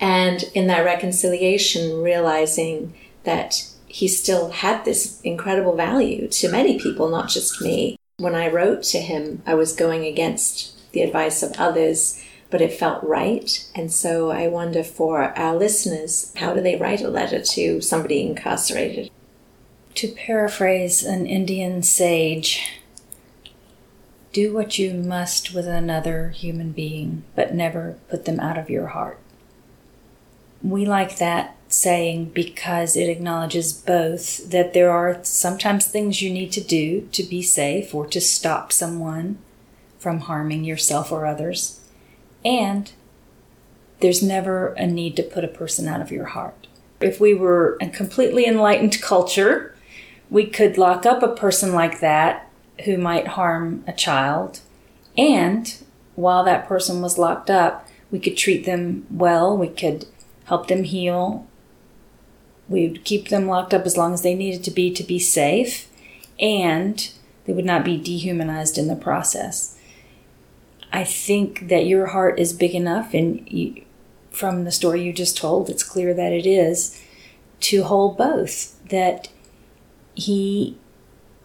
And in that reconciliation, realizing that he still had this incredible value to many people, not just me. When I wrote to him, I was going against the advice of others, but it felt right. And so I wonder for our listeners, how do they write a letter to somebody incarcerated? To paraphrase an Indian sage, do what you must with another human being, but never put them out of your heart. We like that saying because it acknowledges both that there are sometimes things you need to do to be safe or to stop someone from harming yourself or others, and there's never a need to put a person out of your heart. If we were a completely enlightened culture, we could lock up a person like that who might harm a child, and while that person was locked up, we could treat them well, we could help them heal, we would keep them locked up as long as they needed to be to be safe, and they would not be dehumanized in the process. I think that your heart is big enough, and you, from the story you just told, it's clear that it is, to hold both. That he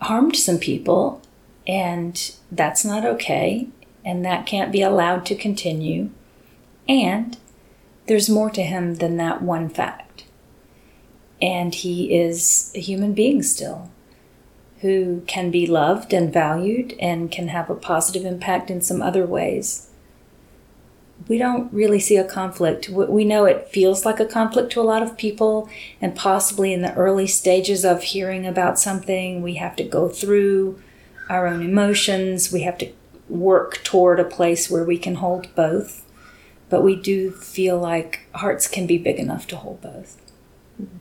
harmed some people, and that's not okay, and that can't be allowed to continue. And there's more to him than that one fact and he is a human being still who can be loved and valued and can have a positive impact in some other ways. We don't really see a conflict. We know it feels like a conflict to a lot of people, and possibly in the early stages of hearing about something, we have to go through our own emotions. We have to work toward a place where we can hold both. But we do feel like hearts can be big enough to hold both.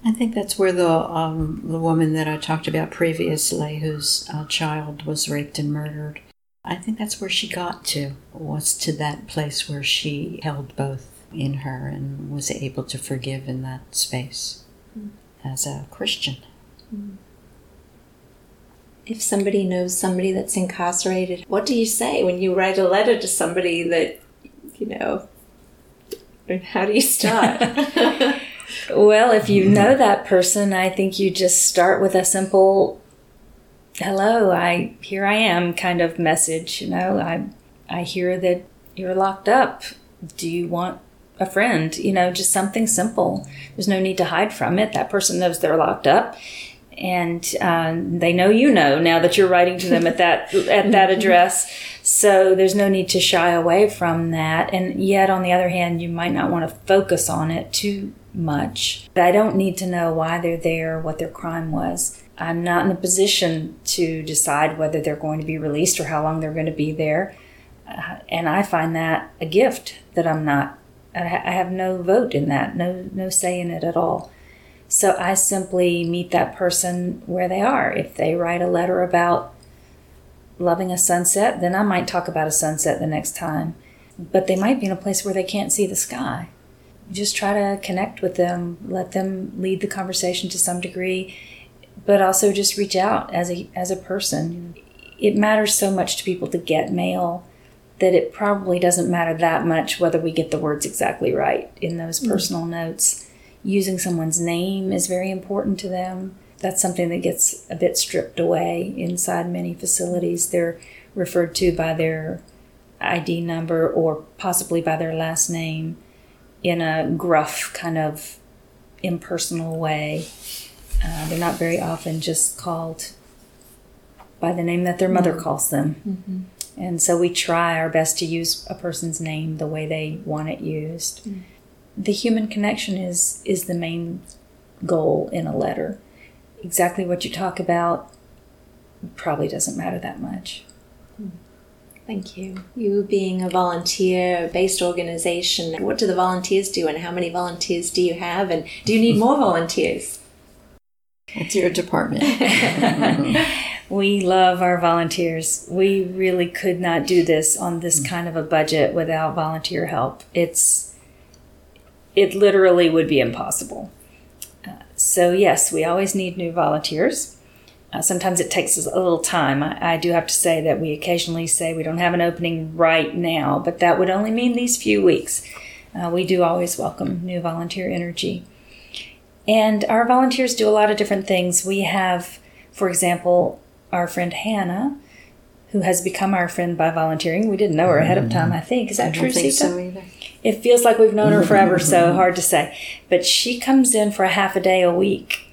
I think that's where the um, the woman that I talked about previously, whose uh, child was raped and murdered, I think that's where she got to was to that place where she held both in her and was able to forgive in that space mm. as a Christian. Mm. If somebody knows somebody that's incarcerated, what do you say when you write a letter to somebody that, you know, how do you start? Well, if you know that person, I think you just start with a simple hello, I here I am kind of message, you know. I I hear that you're locked up. Do you want a friend? You know, just something simple. There's no need to hide from it. That person knows they're locked up. and uh, they know you know now that you're writing to them at that at that address. So there's no need to shy away from that. And yet, on the other hand, you might not want to focus on it too much. I don't need to know why they're there, what their crime was. I'm not in a position to decide whether they're going to be released or how long they're going to be there. Uh, and I find that a gift that I'm not, I have no vote in that, no, no say in it at all. So I simply meet that person where they are. If they write a letter about loving a sunset, then I might talk about a sunset the next time. But they might be in a place where they can't see the sky. Just try to connect with them, let them lead the conversation to some degree, but also just reach out as a as a person. It matters so much to people to get mail that it probably doesn't matter that much whether we get the words exactly right in those mm-hmm. personal notes using someone's name is very important to them. That's something that gets a bit stripped away inside many facilities. They're referred to by their ID number or possibly by their last name in a gruff, kind of impersonal way. Uh, they're not very often just called by the name that their mother mm-hmm. calls them. Mm-hmm. And so we try our best to use a person's name the way they want it used. Mm the human connection is is the main goal in a letter. Exactly what you talk about probably doesn't matter that much. Thank you. You being a volunteer based organization, what do the volunteers do and how many volunteers do you have and do you need more volunteers? It's your department. we love our volunteers. We really could not do this on this mm. kind of a budget without volunteer help. It's it literally would be impossible. So, yes, we always need new volunteers. Uh, sometimes it takes us a little time. I, I, do have to say that we occasionally say we don't have an opening right now, but that would only mean these few weeks. Uh, we do always welcome new volunteer energy. And our volunteers do a lot of different things. We have, for example, our friend Hannah, who has become our friend by volunteering. We didn't know her ahead of time, mm-hmm. I think. Is that I true, think so either. It feels like we've known her forever, so hard to say. But she comes in for a half a day a week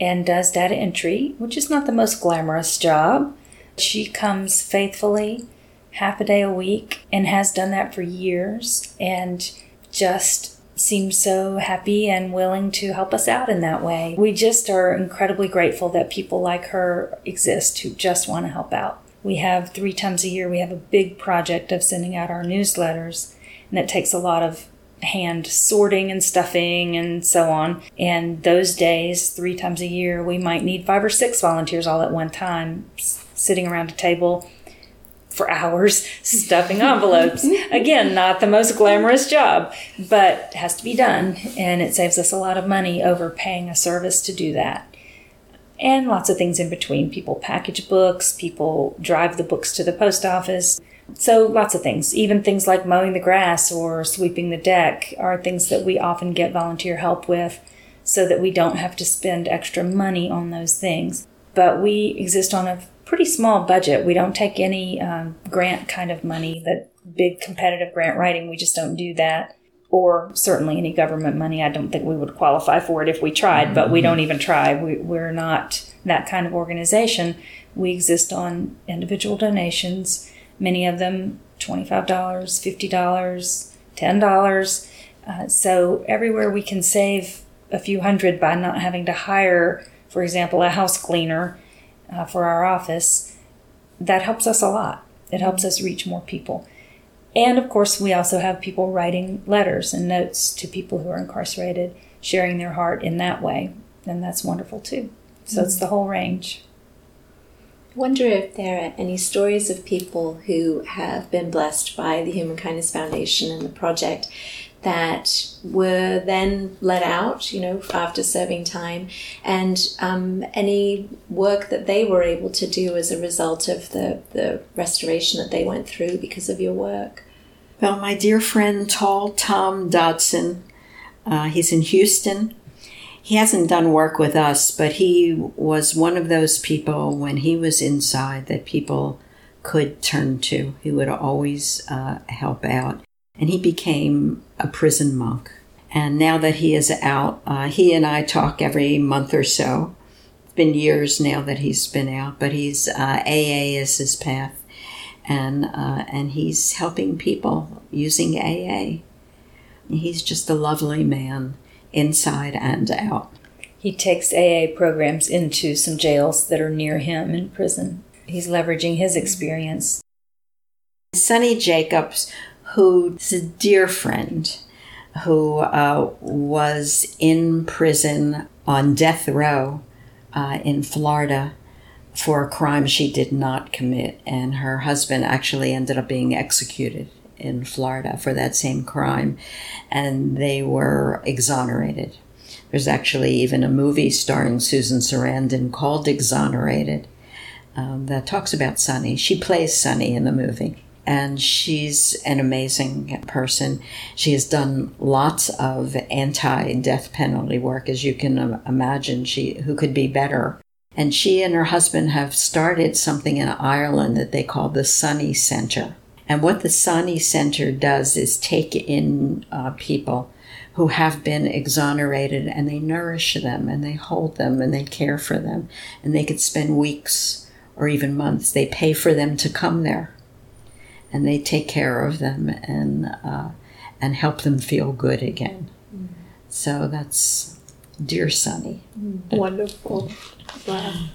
and does data entry, which is not the most glamorous job. She comes faithfully half a day a week and has done that for years and just seems so happy and willing to help us out in that way. We just are incredibly grateful that people like her exist who just want to help out. We have three times a year, we have a big project of sending out our newsletters and it takes a lot of hand sorting and stuffing and so on. And those days, three times a year, we might need five or six volunteers all at one time, sitting around a table for hours stuffing envelopes. Again, not the most glamorous job, but has to be done. And it saves us a lot of money over paying a service to do that. And lots of things in between. People package books, people drive the books to the post office. So, lots of things, even things like mowing the grass or sweeping the deck, are things that we often get volunteer help with so that we don't have to spend extra money on those things. But we exist on a pretty small budget. We don't take any um, grant kind of money, that big competitive grant writing, we just don't do that. Or certainly any government money. I don't think we would qualify for it if we tried, mm-hmm. but we don't even try. We, we're not that kind of organization. We exist on individual donations many of them $25, $50, $10. Uh, so everywhere we can save a few hundred by not having to hire, for example, a house cleaner uh, for our office, that helps us a lot. It helps us reach more people. And of course, we also have people writing letters and notes to people who are incarcerated, sharing their heart in that way. And that's wonderful too. So mm-hmm. it's the whole range wonder if there are any stories of people who have been blessed by the Human Kindness Foundation and the project that were then let out, you know, after serving time, and um, any work that they were able to do as a result of the, the restoration that they went through because of your work. Well, my dear friend, Tall Tom Dodson, uh, he's in Houston he hasn't done work with us, but he was one of those people when he was inside that people could turn to. He would always uh, help out. And he became a prison monk. And now that he is out, uh, he and I talk every month or so. It's been years now that he's been out, but he's uh, AA is his path, and uh, and he's helping people using AA. He's just a lovely man, inside and out. He takes AA programs into some jails that are near him in prison. He's leveraging his experience. Sunny Jacobs, who's a dear friend, who uh, was in prison on death row uh, in Florida for a crime she did not commit. And her husband actually ended up being executed in Florida for that same crime. And they were exonerated. There's actually even a movie starring Susan Sarandon called Exonerated um, that talks about Sunny. She plays Sunny in the movie and she's an amazing person. She has done lots of anti-death penalty work, as you can imagine. She who could be better. And she and her husband have started something in Ireland that they call the Sunny Center. And what the Sunny Center does is take in uh, people who have been exonerated and they nourish them and they hold them and they care for them. And they could spend weeks or even months. They pay for them to come there and they take care of them and uh, and help them feel good again. Mm. So that's dear Sunny. Mm. Wonderful. Wow.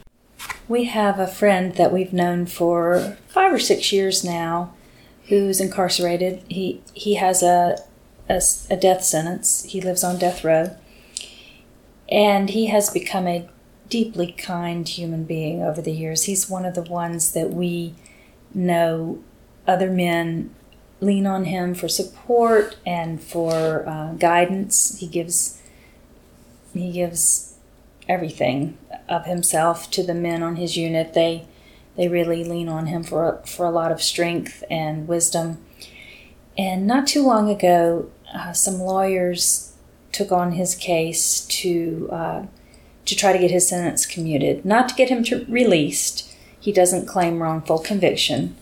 We have a friend that we've known for five or six years now, who's incarcerated. He he has a, a, a death sentence. He lives on death row, and he has become a deeply kind human being over the years. He's one of the ones that we know other men lean on him for support and for uh, guidance. He gives he gives everything of himself to the men on his unit. They they really lean on him for for a lot of strength and wisdom. And not too long ago, uh, some lawyers took on his case to uh, to try to get his sentence commuted, not to get him to released. He doesn't claim wrongful conviction,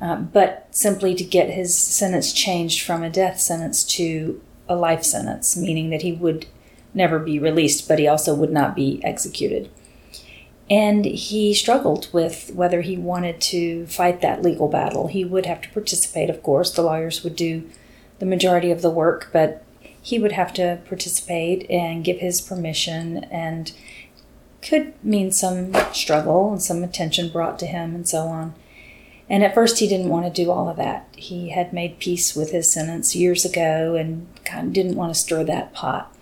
uh, but simply to get his sentence changed from a death sentence to a life sentence, meaning that he would never be released, but he also would not be executed. And he struggled with whether he wanted to fight that legal battle. He would have to participate, of course. The lawyers would do the majority of the work, but he would have to participate and give his permission and could mean some struggle and some attention brought to him and so on. And at first, he didn't want to do all of that. He had made peace with his sentence years ago and kind of didn't want to stir that pot.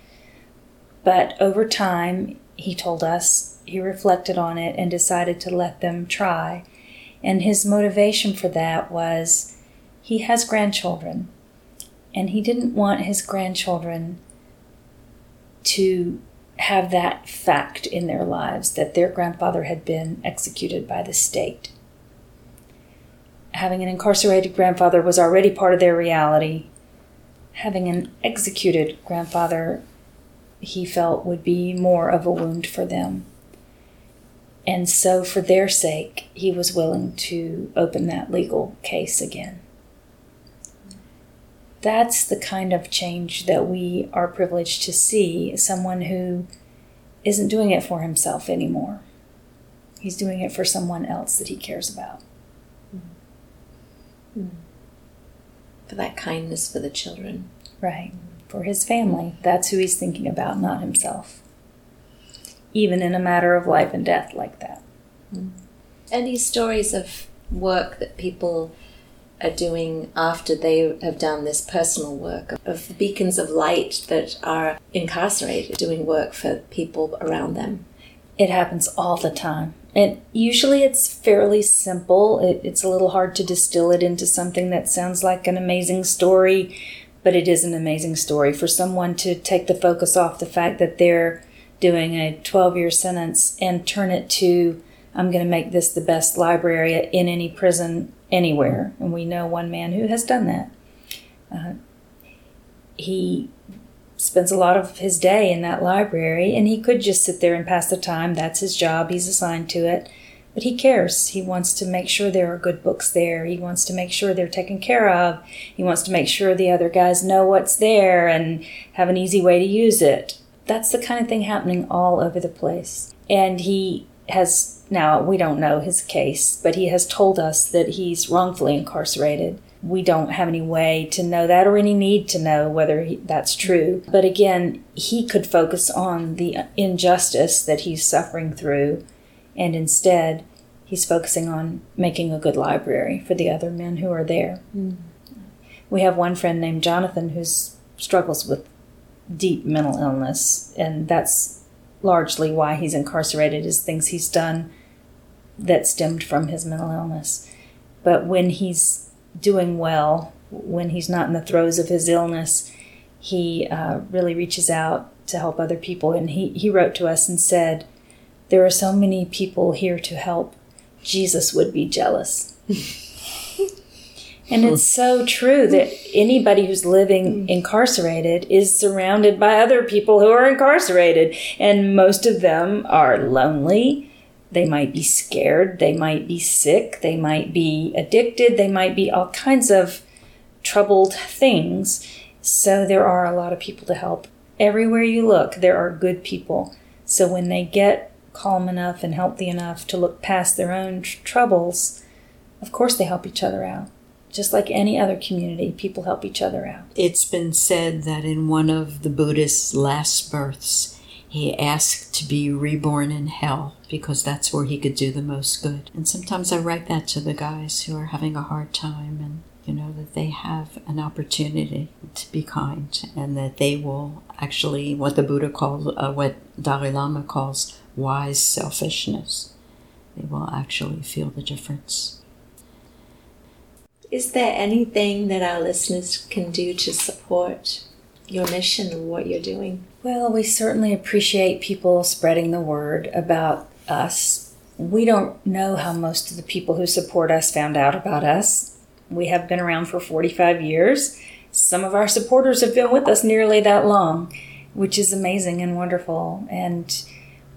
But over time, he told us, he reflected on it and decided to let them try. And his motivation for that was he has grandchildren, and he didn't want his grandchildren to have that fact in their lives that their grandfather had been executed by the state having an incarcerated grandfather was already part of their reality. Having an executed grandfather, he felt, would be more of a wound for them. And so, for their sake, he was willing to open that legal case again. That's the kind of change that we are privileged to see someone who isn't doing it for himself anymore. He's doing it for someone else that he cares about. Hmm. For that kindness for the children. Right. For his family. That's who he's thinking about, not himself. Even in a matter of life and death like that. Hmm. Any stories of work that people are doing after they have done this personal work of the beacons of light that are incarcerated doing work for people around them? It happens all the time. And usually it's fairly simple. It, it's a little hard to distill it into something that sounds like an amazing story, but it is an amazing story. For someone to take the focus off the fact that they're doing a 12 year sentence and turn it to, I'm going to make this the best library in any prison anywhere. And we know one man who has done that. Uh, he spends a lot of his day in that library, and he could just sit there and pass the time. That's his job, he's assigned to it. But he cares. He wants to make sure there are good books there. He wants to make sure they're taken care of. He wants to make sure the other guys know what's there and have an easy way to use it. That's the kind of thing happening all over the place. And he has now we don't know his case, but he has told us that he's wrongfully incarcerated. We don't have any way to know that or any need to know whether he, that's true. But again, he could focus on the injustice that he's suffering through, and instead, he's focusing on making a good library for the other men who are there. Mm. We have one friend named Jonathan who struggles with deep mental illness, and that's largely why he's incarcerated is things he's done that stemmed from his mental illness. But when he's doing well, when he's not in the throes of his illness, he uh, really reaches out to help other people. And he, he wrote to us and said, There are so many people here to help. Jesus would be jealous. And it's so true that anybody who's living mm. incarcerated is surrounded by other people who are incarcerated. And most of them are lonely. They might be scared. They might be sick. They might be addicted. They might be all kinds of troubled things. So there are a lot of people to help. Everywhere you look, there are good people. So when they get calm enough and healthy enough to look past their own tr- troubles, of course they help each other out just like any other community, people help each other out. It's been said that in one of the Buddhist's last births, he asked to be reborn in hell because that's where he could do the most good. And sometimes I write that to the guys who are having a hard time and you know that they have an opportunity to be kind and that they will actually what the Buddha calls uh, what Dalai Lama calls wise selfishness. They will actually feel the difference. Is there anything that our listeners can do to support your mission and what you're doing? Well, we certainly appreciate people spreading the word about us. We don't know how most of the people who support us found out about us. We have been around for 45 years. Some of our supporters have been with us nearly that long, which is amazing and wonderful. And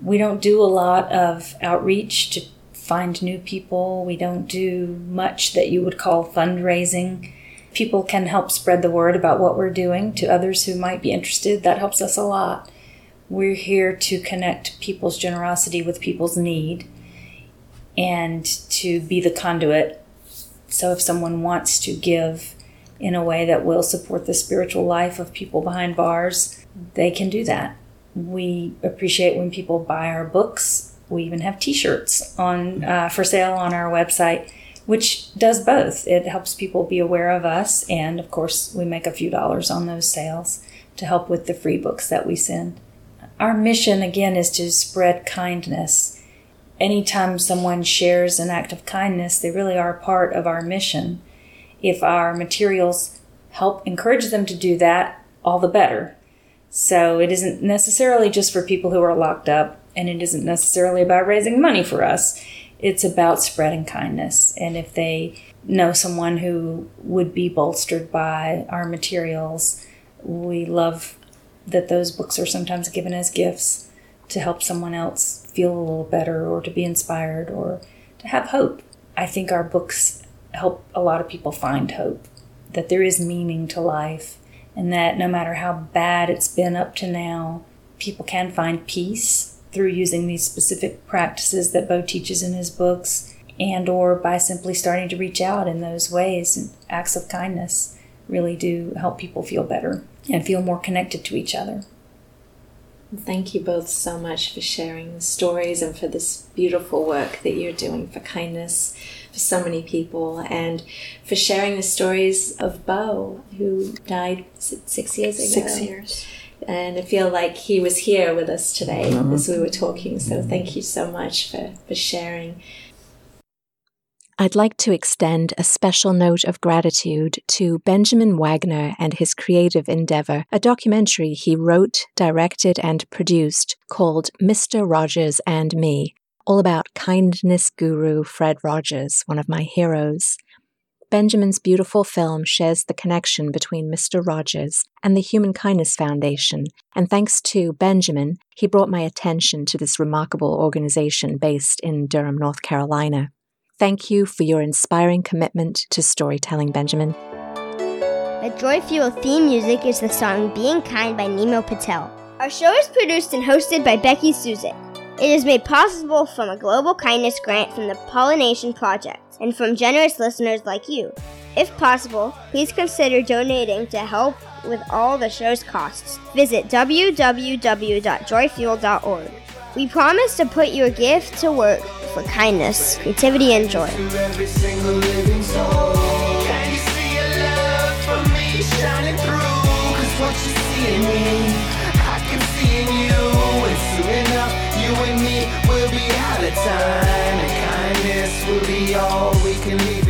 we don't do a lot of outreach to find new people. We don't do much that you would call fundraising. People can help spread the word about what we're doing to others who might be interested. That helps us a lot. We're here to connect people's generosity with people's need and to be the conduit. So if someone wants to give in a way that will support the spiritual life of people behind bars, they can do that. We appreciate when people buy our books we even have T-shirts on uh, for sale on our website, which does both. It helps people be aware of us, and of course, we make a few dollars on those sales to help with the free books that we send. Our mission again is to spread kindness. Anytime someone shares an act of kindness, they really are part of our mission. If our materials help encourage them to do that, all the better. So it isn't necessarily just for people who are locked up and it isn't necessarily about raising money for us. It's about spreading kindness. And if they know someone who would be bolstered by our materials, we love that those books are sometimes given as gifts to help someone else feel a little better or to be inspired or to have hope. I think our books help a lot of people find hope, that there is meaning to life, and that no matter how bad it's been up to now, people can find peace through using these specific practices that Bo teaches in his books and or by simply starting to reach out in those ways and acts of kindness really do help people feel better and feel more connected to each other. Thank you both so much for sharing the stories and for this beautiful work that you're doing for kindness for so many people and for sharing the stories of Bo, who died six years ago. Six years and I feel like he was here with us today mm-hmm. as we were talking. So thank you so much for, for sharing. I'd like to extend a special note of gratitude to Benjamin Wagner and his creative endeavor, a documentary he wrote, directed, and produced called Mr. Rogers and Me, all about kindness guru Fred Rogers, one of my heroes. Benjamin's beautiful film shares the connection between Mr. Rogers and the Human Kindness Foundation, and thanks to Benjamin, he brought my attention to this remarkable organization based in Durham, North Carolina. Thank you for your inspiring commitment to storytelling, Benjamin. The Joy Fuel theme music is the song Being Kind by Nimo Patel. Our show is produced and hosted by Becky Suzik. It is made possible from a global kindness grant from the Pollination Project and from generous listeners like you. If possible, please consider donating to help with all the show's costs. Visit www.joyfuel.org. We promise to put your gift to work for kindness, creativity, and joy. time. Kindness will be all we can leave